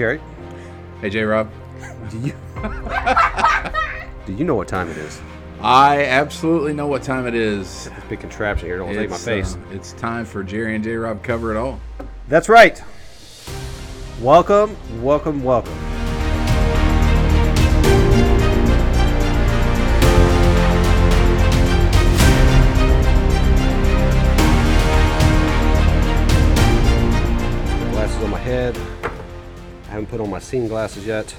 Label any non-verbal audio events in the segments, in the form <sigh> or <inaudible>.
Hey, Jerry. Hey, J Rob. Do you <laughs> do you know what time it is? I absolutely know what time it is. This big contraption here don't take my It's, face. uh, it's time for Jerry and J Rob cover it all. That's right. Welcome, welcome, welcome. Glasses on my head. I haven't put on my scene glasses yet.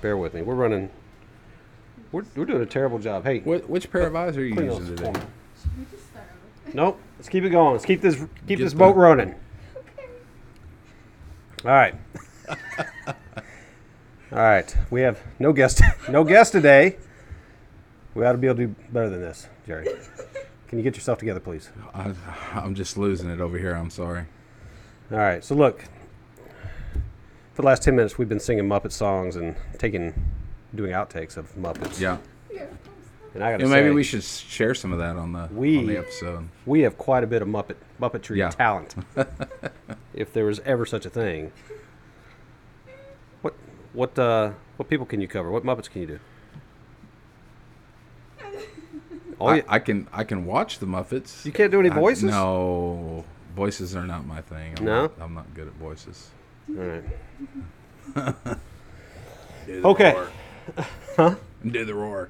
Bear with me. We're running. We're, we're doing a terrible job. Hey, What, which pair of eyes are you clean using those today? for me. Nope. Let's keep it going. Let's keep this keep this boat running. Okay. All right. <laughs> All right. We have no guest no guest today. We ought to be able to do better than this, Jerry. Can you get yourself together, please? I, I'm just losing it over here. I'm sorry. All right. So look, for the last ten minutes, we've been singing Muppet songs and taking doing outtakes of Muppets. Yeah. And I got to Yeah, say, maybe we should share some of that on the We- on the episode. we have quite a bit of Muppet Muppetry Yeah. talent. <laughs> if there was ever such a thing. What what uh what people can you cover? What Muppets can you do? Oh, I. I can I can watch the Muppets. You can't do any I- voices? no, voices are not my thing. I'm No? not, I'm not good at voices. All right. Do the Okay. roar. <laughs> huh? Do the roar.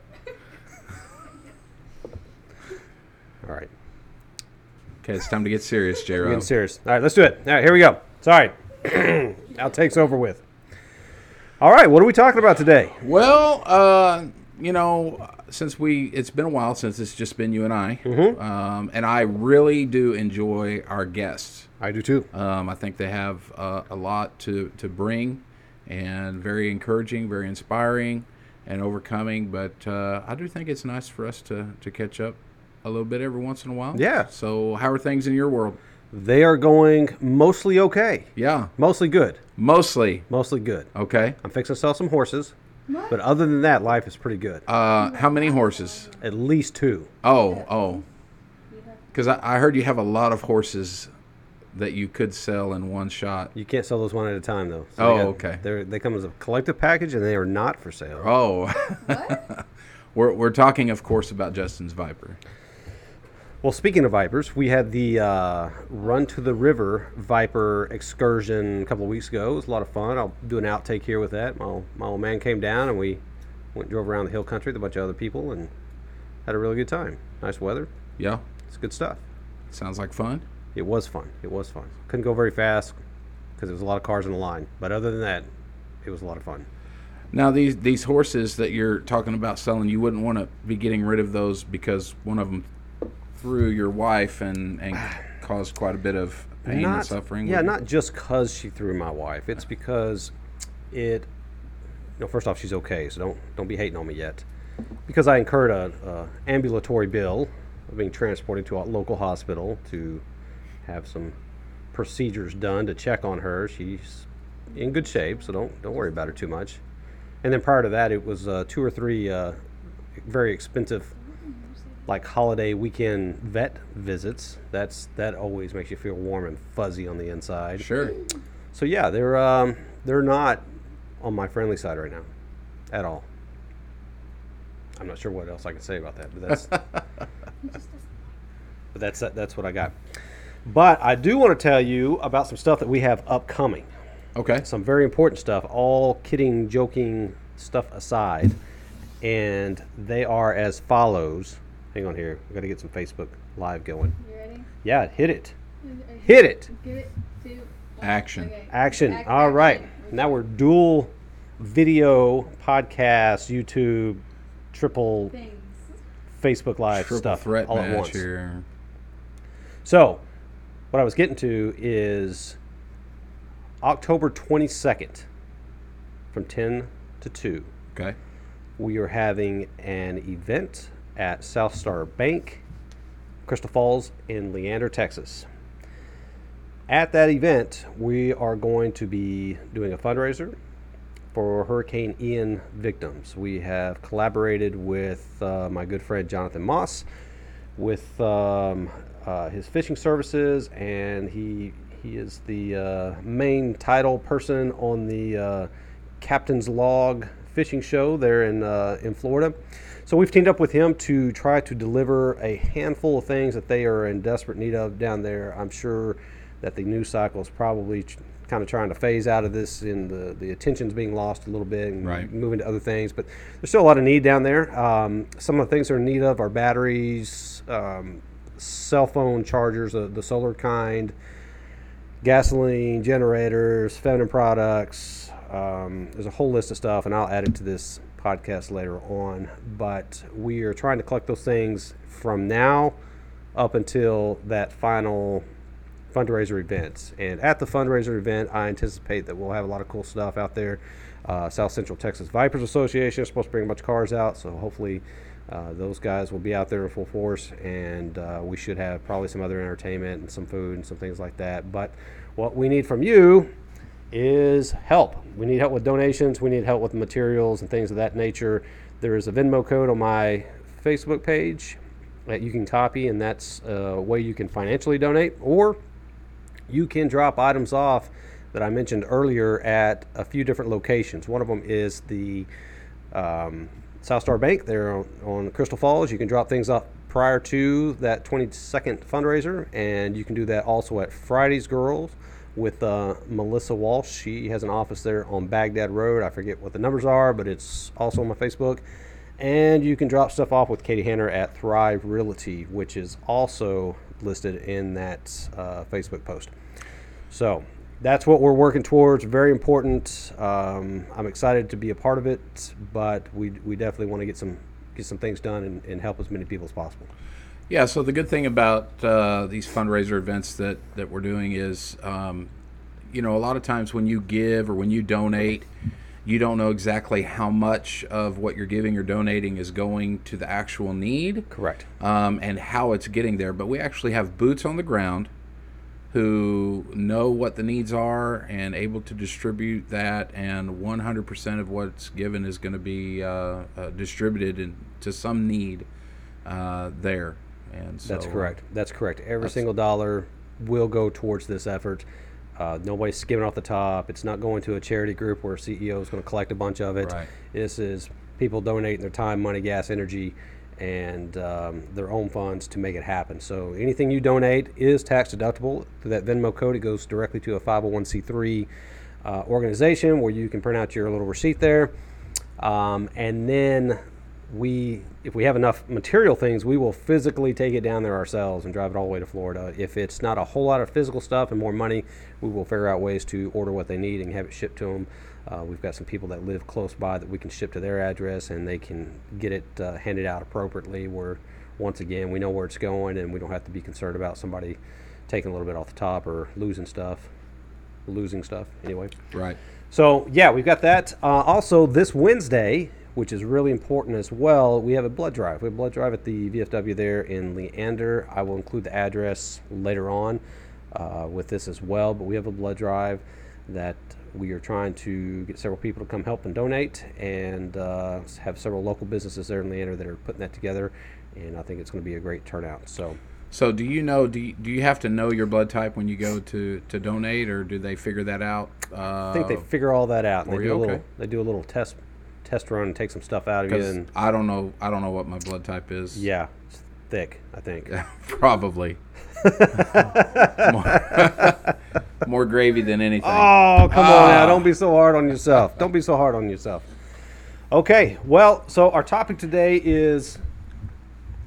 All right. Okay, it's time to get serious, J We're Rob. getting serious. All right, let's do it. All right, here we go. Sorry. <clears throat> Outtakes over with. All right, what are we talking about today? Well, uh, you know, since we it's been a while since it's just been you and I, Mm-hmm. um, and I really do enjoy our guests. I do too. Um, I think they have uh, a lot to to bring, and very encouraging, very inspiring, and overcoming. But uh, I do think it's nice for us to to catch up a little bit every once in a while. Yeah. So how are things in your world? They are going mostly okay. Yeah, Mostly good. mostly Mostly good. okay. I'm fixing to sell some horses. What? But other than that, life is pretty good. Uh, how many horses? At least two. Oh, oh. Because I, I heard you have a lot of horses that you could sell in one shot. You can't sell those one at a time, though. Oh, they okay. They're, they come as a collective package, and they are not for sale. Oh. <laughs> we're, we're talking, of course, about Justin's Viper. Well, speaking of vipers, we had the uh, Run to the River Viper excursion a couple of weeks ago. It was a lot of fun. I'll do an outtake here with that. My old, my old man came down, and we went drove around the hill country with a bunch of other people, and had a really good time. Nice weather. Yeah. It's good stuff. Sounds like fun. It was fun. It was fun. Couldn't go very fast because there was a lot of cars in the line. But other than that, it was a lot of fun. Now, these, these horses that you're talking about selling, you wouldn't want to be getting rid of those because one of them threw your wife and, and <sighs> caused quite a bit of pain and suffering. Yeah, not just because she threw my wife. It's because it. No, first off, she's okay, so don't don't be hating on me yet. Because I incurred a, a ambulatory bill of being transported to a local hospital to have some procedures done to check on her. She's in good shape, so don't don't worry about her too much. And then prior to that, it was uh, two or three uh, very expensive like holiday weekend vet visits. That's that always makes you feel warm and fuzzy on the inside. Sure. So yeah, they're um, they're not on my friendly side right now, at all. I'm not sure what else I can say about that, but that's <laughs> but that's that's what I got. But I do want to tell you about some stuff that we have upcoming. Okay. Some very important stuff, all kidding, joking stuff aside, and they are as follows. Hang on here, We've got to get some Facebook Live going. You ready? Yeah, hit it, hit it. Give it two. one. Action. Okay. Action. Ac- All right. action. Now we're dual video, podcast, YouTube, triple Things. Facebook Live Triple stuff threat all match at once. here. So, what I was getting to is October 22nd from 10 to 2. Okay. We are having an event at South Star Bank, Crystal Falls in Leander, Texas. At that event, we are going to be doing a fundraiser for Hurricane Ian victims. We have collaborated with uh, my good friend Jonathan Moss with um, uh, his fishing services, and he He is the uh, main title person on the uh, Captain's Log fishing show there in uh, in Florida. So we've teamed up with him to try to deliver a handful of things that they are in desperate need of down there. I'm sure that the news cycle is probably ch- kind of trying to phase out of this, and the the attention's being lost a little bit, and Right. moving to other things. But there's still a lot of need down there. Um, some of the things they're in need of are batteries, um, cell phone chargers, uh, the solar kind, gasoline, generators, feminine products. Um, there's a whole list of stuff, and I'll add it to this podcast later on. But we are trying to collect those things from now up until that final fundraiser event. And at the fundraiser event, I anticipate that we'll have a lot of cool stuff out there. Uh, South Central Texas Vipers Association is supposed to bring a bunch of cars out, so hopefully uh, those guys will be out there in full force, and uh, we should have probably some other entertainment and some food and some things like that. But what we need from you is help. We need help with donations. We need help with materials and things of that nature. There is a Venmo code on my Facebook page that you can copy, and that's a way you can financially donate, or you can drop items off that I mentioned earlier at a few different locations. One of them is the um, South Star Bank there on, on Crystal Falls. You can drop things off prior to that 22nd fundraiser, and you can do that also at Friday's Girls with uh, Melissa Walsh. She has an office there on Bagdad Road. I forget what the numbers are, but it's also on my Facebook. And you can drop stuff off with Katie Hanner at Thrive Realty, which is also listed in that uh, Facebook post. So that's what we're working towards. Very important. Um, I'm excited to be a part of it, but we, we definitely want to get some get some things done and, and help as many people as possible. Yeah, so the good thing about uh, these fundraiser events that, that we're doing is, um, you know, a lot of times when you give or when you donate, you don't know exactly how much of what you're giving or donating is going to the actual need Correct. um, and how it's getting there. But we actually have boots on the ground who know what the needs are and able to distribute that, and 100% of what's given is going to be uh, uh, distributed in, to some need uh, there. And so, That's correct. That's correct. Every single dollar will go towards this effort. Uh, nobody's skimming off the top. It's not going to a charity group where a CEO is going to collect a bunch of it. Right. This is people donating their time, money, gas, energy, and um, their own funds to make it happen. So anything you donate is tax deductible. Through that Venmo code, it goes directly to a 501c3 uh, organization where you can print out your little receipt there. Um, and then we, if we have enough material things, we will physically take it down there ourselves and drive it all the way to Florida. If it's not a whole lot of physical stuff and more money, we will figure out ways to order what they need and have it shipped to them. Uh, we've got some people that live close by that we can ship to their address and they can get it uh, handed out appropriately. Where once again, we know where it's going and we don't have to be concerned about somebody taking a little bit off the top or losing stuff, losing stuff anyway. Right. So yeah, we've got that. Uh, also, this Wednesday, which is really important as well, we have a blood drive. We have a blood drive at the VFW there in Leander. I will include the address later on uh, with this as well. But we have a blood drive that we are trying to get several people to come help and donate, and uh, have several local businesses there in Leander that are putting that together. And I think it's going to be a great turnout. So. So, do you know? Do you, do you have to know your blood type when you go to, to donate, or do they figure that out? Uh, I think they figure all that out. They do a little. Okay. They do a little test test run and take some stuff out of you. And I don't know. I don't know what my blood type is. yeah, it's thick. I think. <laughs> probably. <laughs> <laughs> more, gravy than anything. Oh, come on now. Ah. Don't be so hard on yourself. Don't be so hard on yourself. Okay, well, so our topic today is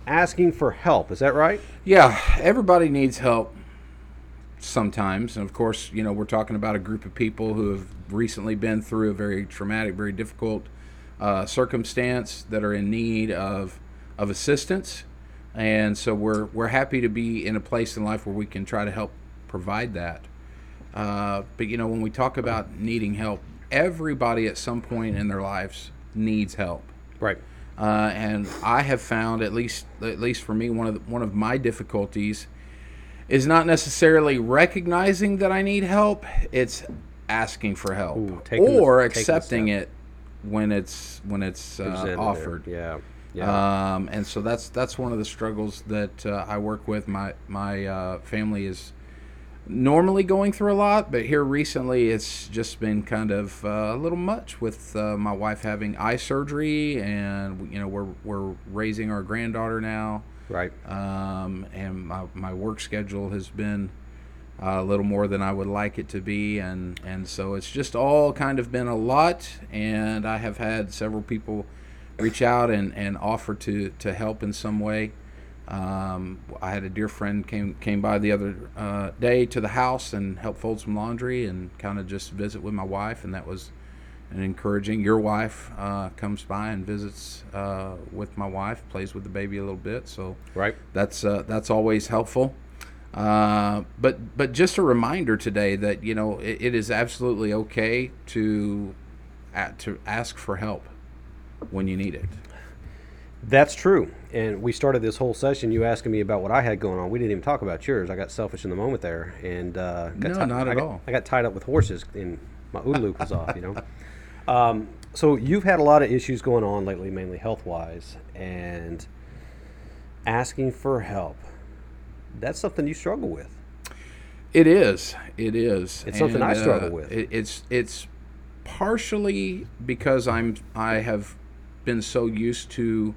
asking for help. Is that right? Yeah, everybody needs help sometimes. And of course, you know, we're talking about a group of people who have recently been through a very traumatic, very difficult uh, circumstance that are in need of of assistance. And so we're we're happy to be in a place in life where we can try to help provide that. Uh, but you know, when we talk about needing help, everybody at some point in their lives needs help. Right. Uh, and I have found, at least at least for me, one of the, one of my difficulties is not necessarily recognizing that I need help. It's asking for help Ooh, or the accepting it when it's when it's uh, offered. Yeah. Yeah. Um, and so that's that's one of the struggles that uh, I work with. My my uh, family is normally going through a lot, but here recently it's just been kind of uh, a little much with uh, my wife having eye surgery, and you know we're we're raising our granddaughter now, Right. um, and my my work schedule has been uh, a little more than I would like it to be, and and so it's just all kind of been a lot, and I have had several people reach out and, and offer to to help in some way. Um, I had a dear friend came came by the other uh, day to the house and helped fold some laundry and kind of just visit with my wife, and that was an encouraging. Your wife uh, comes by and visits uh, with my wife, plays with the baby a little bit, so Right. that's uh, that's always helpful. Uh, but but just a reminder today that you know it, it is absolutely okay to to ask for help when you need it. That's true. And we started this whole session you asking me about what I had going on. We didn't even talk about yours. I got selfish in the moment there, and uh, got No, ti- not I at got- all. I got tied up with horses, and my OODA loop was off. You know. Um, so you've had a lot of issues going on lately, mainly health wise, and asking for help. That's something you struggle with. It is. It is. It's something I struggle with. It, it's it's partially because I'm I have been so used to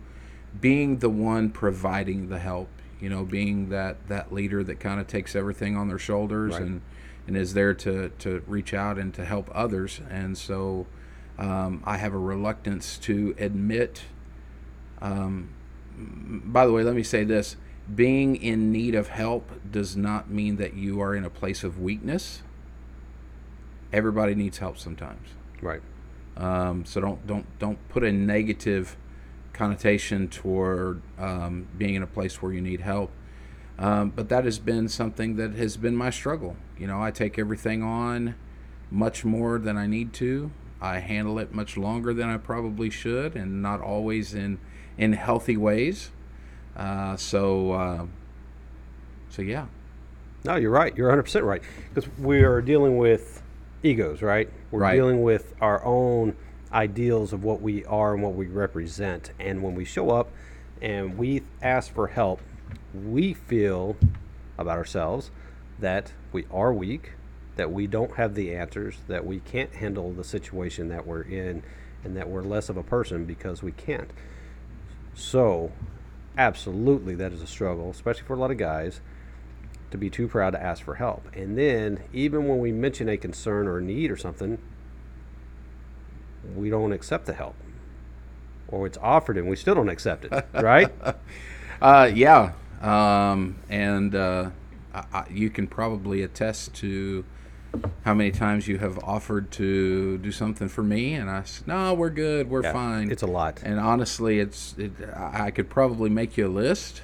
being the one providing the help. You know, being that that leader that kind of takes everything on their shoulders Right. and and is there to to reach out and to help others. And so um, I have a reluctance to admit. Um, by the way, let me say this being in need of help does not mean that you are in a place of weakness. Everybody needs help sometimes. Right. Um, so don't don't don't put a negative connotation toward um, being in a place where you need help. Um, but that has been something that has been my struggle. You know, I take everything on much more than I need to. I handle it much longer than I probably should, and not always in in healthy ways. Uh, so uh, so yeah, No, you're right. You're 100% right. Because we are dealing with egos, right? We're Right. dealing with our own ideals of what we are and what we represent. And when we show up and we ask for help, we feel about ourselves that we are weak, that we don't have the answers, that we can't handle the situation that we're in, and that we're less of a person because we can't. So, absolutely, that is a struggle, especially for a lot of guys to be too proud to ask for help. And then, even when we mention a concern or a need or something, we don't accept the help. Or it's offered and we still don't accept it, <laughs> right? Uh, yeah, um, and uh, I, you can probably attest to how many times you have offered to do something for me, and I said, "No, we're good, we're Yeah, fine." It's a lot. and honestly, it's it, I I could probably make you a list,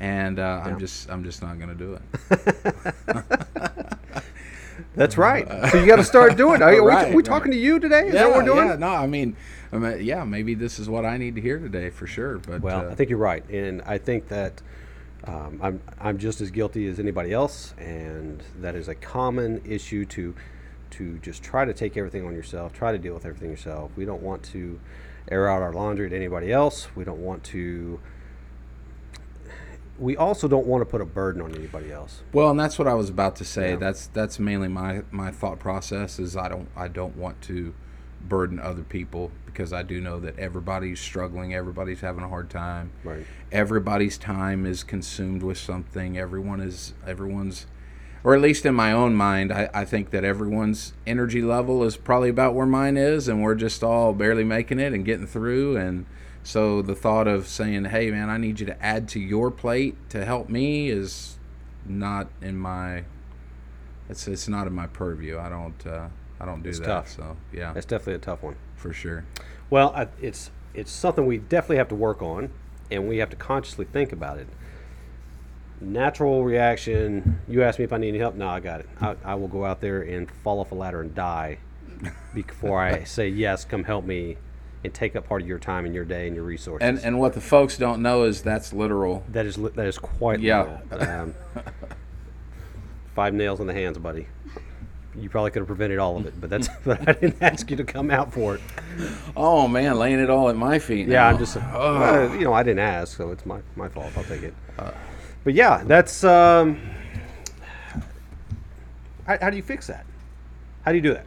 and uh, Yeah. I'm just I'm just not going to do it. <laughs> That's right. So you got to start doing it. Are, are we, Right, we right. talking to you today? Is that what we're doing? yeah, no, I mean, I mean, yeah, maybe this is what I need to hear today for sure. But Well, uh, I think you're right, and I think that um, I'm I'm just as guilty as anybody else, and that is a common issue to to just try to take everything on yourself, try to deal with everything yourself. We don't want to air out our laundry to anybody else. We don't want to. We also don't want to put a burden on anybody else. Well, and that's what I was about to say. Yeah. That's that's mainly my my thought process is I don't I don't want to burden other people because I do know that everybody's struggling, everybody's having a hard time. Right. Everybody's time is consumed with something. Everyone is everyone's or at least in my own mind, I, I think that everyone's energy level is probably about where mine is and we're just all barely making it and getting through and so the thought of saying, "Hey man, I need you to add to your plate to help me" is not in my it's it's not in my purview. I don't uh, I don't do It's that. tough. So yeah, That's definitely a tough one. for sure. Well, I, it's it's something we definitely have to work on, and we have to consciously think about it. Natural reaction. You ask me if I need any help. No, I got it. I, I will go out there and fall off a ladder and die before I <laughs> say yes. Come help me, and take up part of your time and your day and your resources. And and what the folks don't know is that's literal. That is that is quite Yeah. literal. Um, <laughs> five nails in the hands, buddy. You probably could have prevented all of it, but that's <laughs> but I didn't ask you to come out for it. Oh man, laying it all at my feet. Yeah, now. I'm just, uh, you know, I didn't ask, so it's my, my fault. I'll take it. but yeah, that's, um, How, how do you fix that? How do you do that?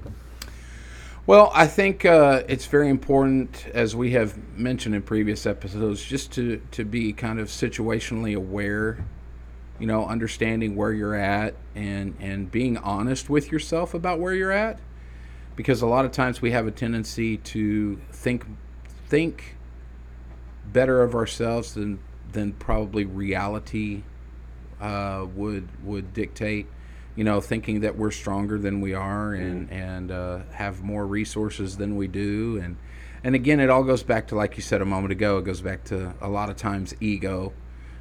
Well, I think uh, it's very important, as we have mentioned in previous episodes, just to, to be kind of situationally aware, you know, understanding where you're at and, and being honest with yourself about where you're at. Because a lot of times we have a tendency to think think better of ourselves than than probably reality uh, would would dictate you know, thinking that we're stronger than we are and mm. and uh, have more resources than we do, and and again, it all goes back to like you said a moment ago. It goes back to a lot of times ego,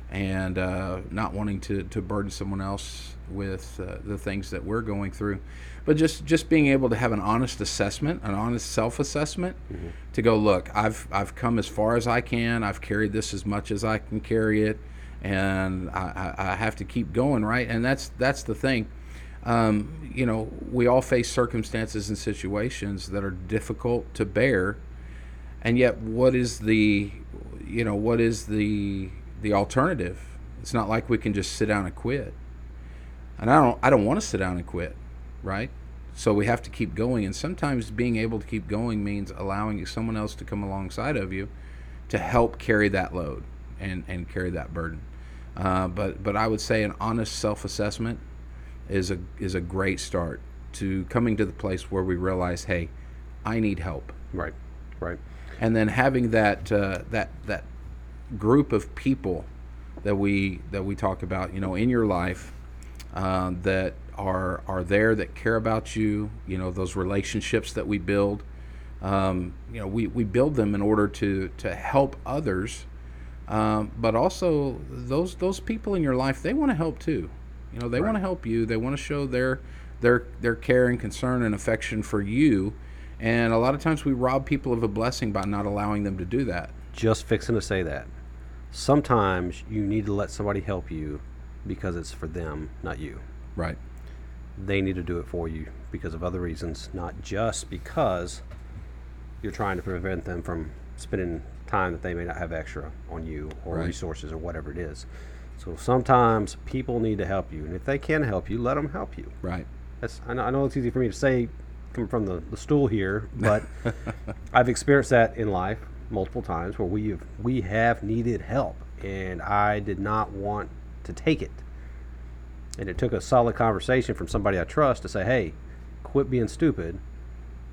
and uh, not wanting to to burden someone else with uh, the things that we're going through, but just just being able to have an honest assessment, an honest self assessment, mm-hmm. to go look. I've I've come as far as I can. I've carried this as much as I can carry it and I, I, have to keep going, right? And that's that's the thing. Um, you know, we all face circumstances and situations that are difficult to bear, and yet, what is the, you know, what is the the alternative? It's not like we can just sit down and quit. And I don't, I don't want to sit down and quit, right? So we have to keep going, and sometimes being able to keep going means allowing someone else to come alongside of you to help carry that load and and carry that burden. Uh, but but I would say an honest self assessment is a is a great start to coming to the place where we realize, hey, I need help. Right, right. And then having that uh, that that group of people that we that we talk about, you know, in your life uh, that are are there that care about you. You know, those relationships that we build. Um, you know, we, we build them in order to to help others, um, but also those those people in your life they want to help too. You know, they right. want to help you. They want to show their their their care and concern and affection for you. And a lot of times we rob people of a blessing by not allowing them to do that. Just fixing to say that. Sometimes you need to let somebody help you because it's for them, not you. Right. They need to do it for you because of other reasons, not just because you're trying to prevent them from spending time that they may not have extra on you or right. resources or whatever it is. So sometimes people need to help you, and if they can help you, let them help you. Right. That's I know, I know it's easy for me to say, coming from the, the stool here, but <laughs> I've experienced that in life multiple times where we have we have needed help, and I did not want to take it. And it took a solid conversation from somebody I trust to say, "Hey, quit being stupid,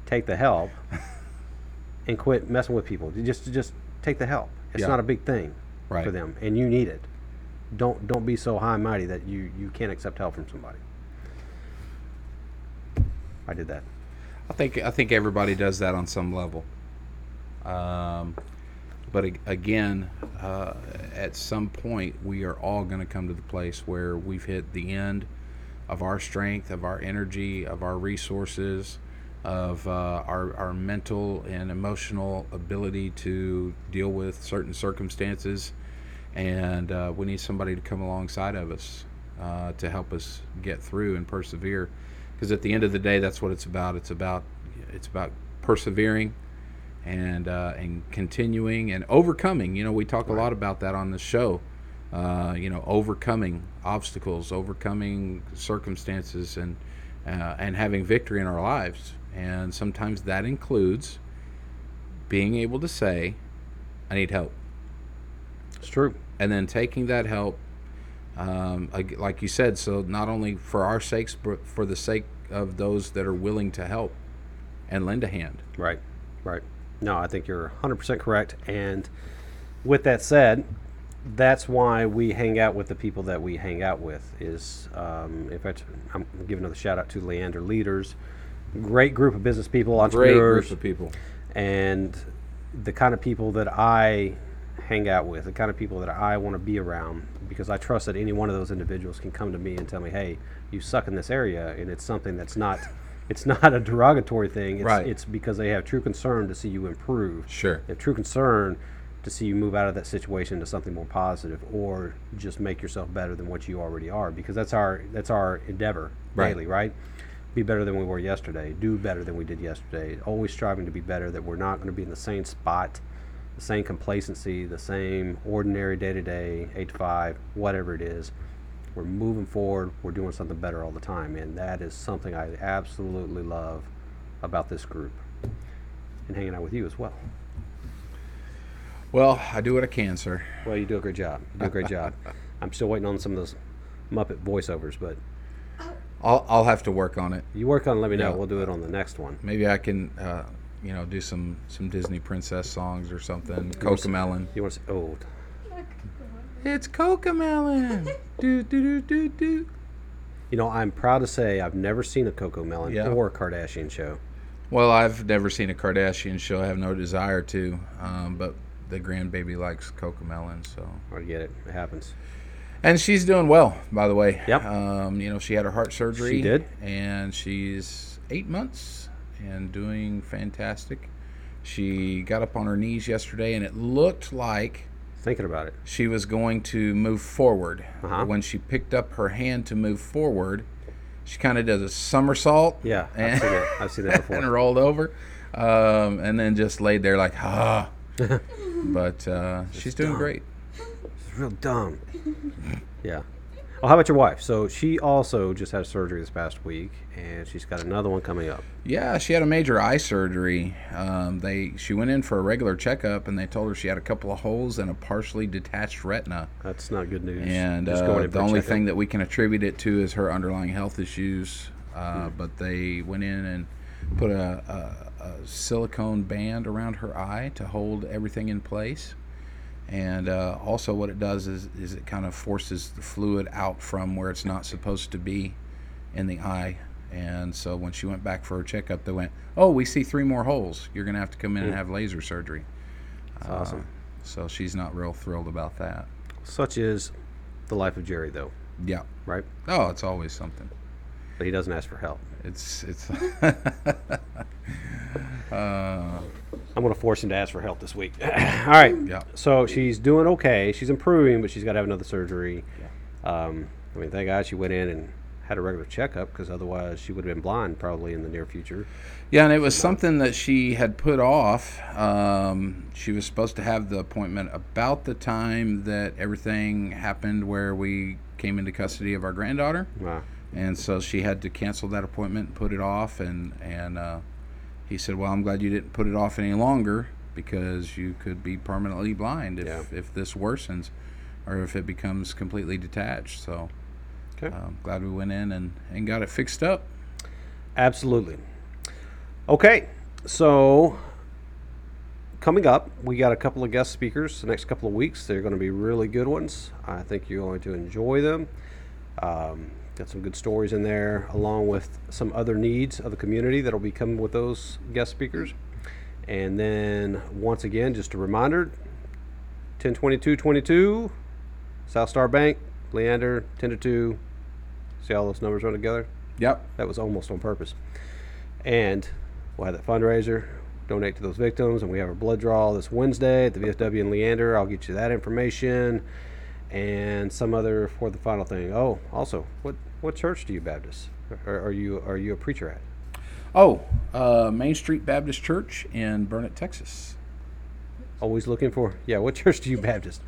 take the help, <laughs> and quit messing with people. Just just take the help. It's yeah. not a big thing right. for them, and you need it." Don't don't be so high and mighty that you you can't accept help from somebody. I did that. I think I think everybody does that on some level. Um, but again, uh, at some point, we are all going to come to the place where we've hit the end of our strength, of our energy, of our resources, of uh, our, our mental and emotional ability to deal with certain circumstances and uh, we need somebody to come alongside of us uh, to help us get through and persevere. Because at the end of the day, that's what it's about. It's about it's about persevering and uh, and continuing and overcoming. You know, we talk right. a lot about that on the show. Uh, you know, overcoming obstacles, overcoming circumstances, and uh, and having victory in our lives. And sometimes that includes being able to say, "I need help." It's true and then taking that help, um, like you said, so not only for our sakes, but for the sake of those that are willing to help and lend a hand. Right, right. No, I think you're 100% correct. And with that said, that's why we hang out with the people that we hang out with. Is um, in fact, I'm giving another shout out to Leander Leaders, great group of business people, entrepreneurs, great group of people, and the kind of people that I hang out with, the kind of people that I want to be around, because I trust that any one of those individuals can come to me and tell me, "Hey, you suck in this area," and it's something that's not. <laughs> It's not a derogatory thing. It's, right. it's because they have true concern to see you improve. Sure. They have true concern to see you move out of that situation to something more positive, or just make yourself better than what you already are. Because that's our that's our endeavor right. daily, right? Be better than we were yesterday. Do better than we did yesterday. Always striving to be better. That we're not going to be in the same spot the same complacency, the same ordinary day to day, eight to five, whatever it is. We're moving forward. We're doing something better all the time, and that is something I absolutely love about this group, and hanging out with you as well. Well, I do what I can, sir. Well, you do a great job. You do a great job. <laughs> I'm still waiting on some of those Muppet voiceovers, but I'll I'll have to work on it. you work on. it, Let me know. Yeah. We'll do it on the next one. Maybe I can, uh, you know, do some some Disney princess songs or something. Cocomelon. You want to? Say, oh, It's Cocomelon. <laughs> do do do do do. you know, I'm proud to say I've never seen a Cocomelon Yeah. or Kardashian show. Well, I've never seen a Kardashian show. I have no desire to. Um, but the grandbaby likes Cocomelon, so. I get it. It happens. And she's doing well, by the way. Yep. Um, you know, she had her heart surgery. She did. And she's eight months and doing fantastic. She got up on her knees yesterday, and it looked like Thinking about it. she was going to move forward. Uh-huh. When she picked up her hand to move forward, she kind of does a somersault. Yeah, I've and, seen it. I've seen that <laughs> before. and rolled over, um, and then just laid there like, ah. <laughs> but uh, she's doing dumb. great. It's real dumb. Yeah. Well, how about your wife? So she also just had surgery this past week, and she's got another one coming up. Yeah, she had a major eye surgery. Um, they she went in for a regular checkup, and they told her she had a couple of holes and a partially detached retina. That's not good news. And Just uh, the only thing that we can attribute it to is her underlying health issues. Hmm. Uh, But they went in and put a, a, a silicone band around her eye to hold everything in place. And uh, also, what it does is, is it kind of forces the fluid out from where it's not supposed to be in the eye. And so, when she went back for her checkup, they went, "Oh, we see three more holes. You're going to have to come in and have laser surgery." That's awesome. Uh, so she's not real thrilled about that. Such is the life of Jerry, though, Yeah. right? Oh, it's always something. But he doesn't ask for help. It's it's. <laughs> uh, I'm going to force him to ask for help this week. <clears throat> All right. Yeah. So she's doing okay. She's improving, but she's got to have another surgery. Yeah. Um, I mean, thank God she went in and had a regular checkup because otherwise she would have been blind probably in the near future. yeah, and it was something that she had put off. Um, she was supposed to have the appointment about the time that everything happened, where we came into custody of our granddaughter, Wow. and so she had to cancel that appointment, and put it off, and and uh, he said, "Well, I'm glad you didn't put it off any longer because you could be permanently blind if Yeah. if this worsens, or if it becomes completely detached." So. Okay. Um, glad we went in and, and got it fixed up. Absolutely. Okay, so coming up, we got a couple of guest speakers the next couple of weeks. They're going to be really good ones. I think you're going to enjoy them. Um, got some good stories in there, along with some other needs of the community that'll be coming with those guest speakers. And then, once again, just a reminder 102222, South Star Bank, Leander, 10 to 2. See all those numbers run together? Yep. That was almost on purpose. And we'll have that fundraiser, donate to those victims, and we have a blood draw this Wednesday at the VFW in Leander. I'll get you that information and some other for the final thing. Oh, also, what what church do you Baptist? Or are you are you a preacher at? Oh, uh, Main Street Baptist Church in Burnet, Texas. Always looking for yeah. What <laughs> church do you Baptist?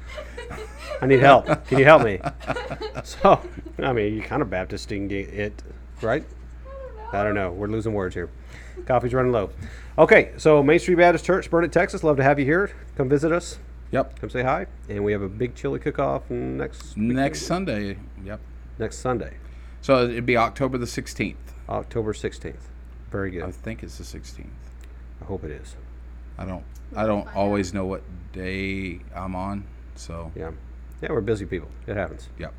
I need help. Can you help me? <laughs> So I mean, you kind of Baptisting it, right? I don't know. We're losing words here. Coffee's running low. Okay, so Main Street Baptist Church, Burnet, Texas. Love to have you here. Come visit us. Yep. Come say hi. And we have a big chili cook-off next Next Sunday. Yep. next Sunday, So it'd be October the 16th. October 16th. Very good. I think it's the 16th. I hope it is. I don't. I don't always know what day I'm on. So. Yeah. Yeah, we're busy people. It happens. Yep.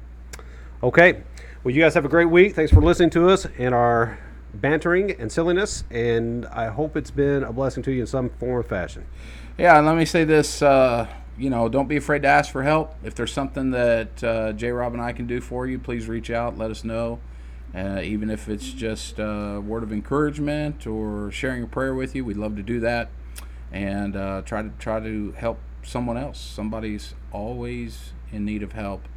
Okay. Well, you guys have a great week. Thanks for listening to us and our bantering and silliness. And I hope it's been a blessing to you in some form or fashion. Yeah, and let me say this. Uh, you know, don't be afraid to ask for help. If there's something that uh, J. Rob and I can do for you, please reach out. Let us know. Uh, even if it's just a word of encouragement or sharing a prayer with you, we'd love to do that. And uh, try to try to help someone else. Somebody's always in need of help.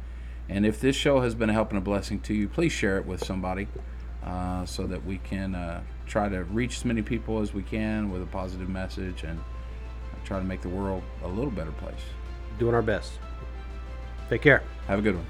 And if this show has been a help and a blessing to you, please share it with somebody uh, so that we can uh, try to reach as many people as we can with a positive message and try to make the world a little better place. Doing our best. Take care. Have a good one.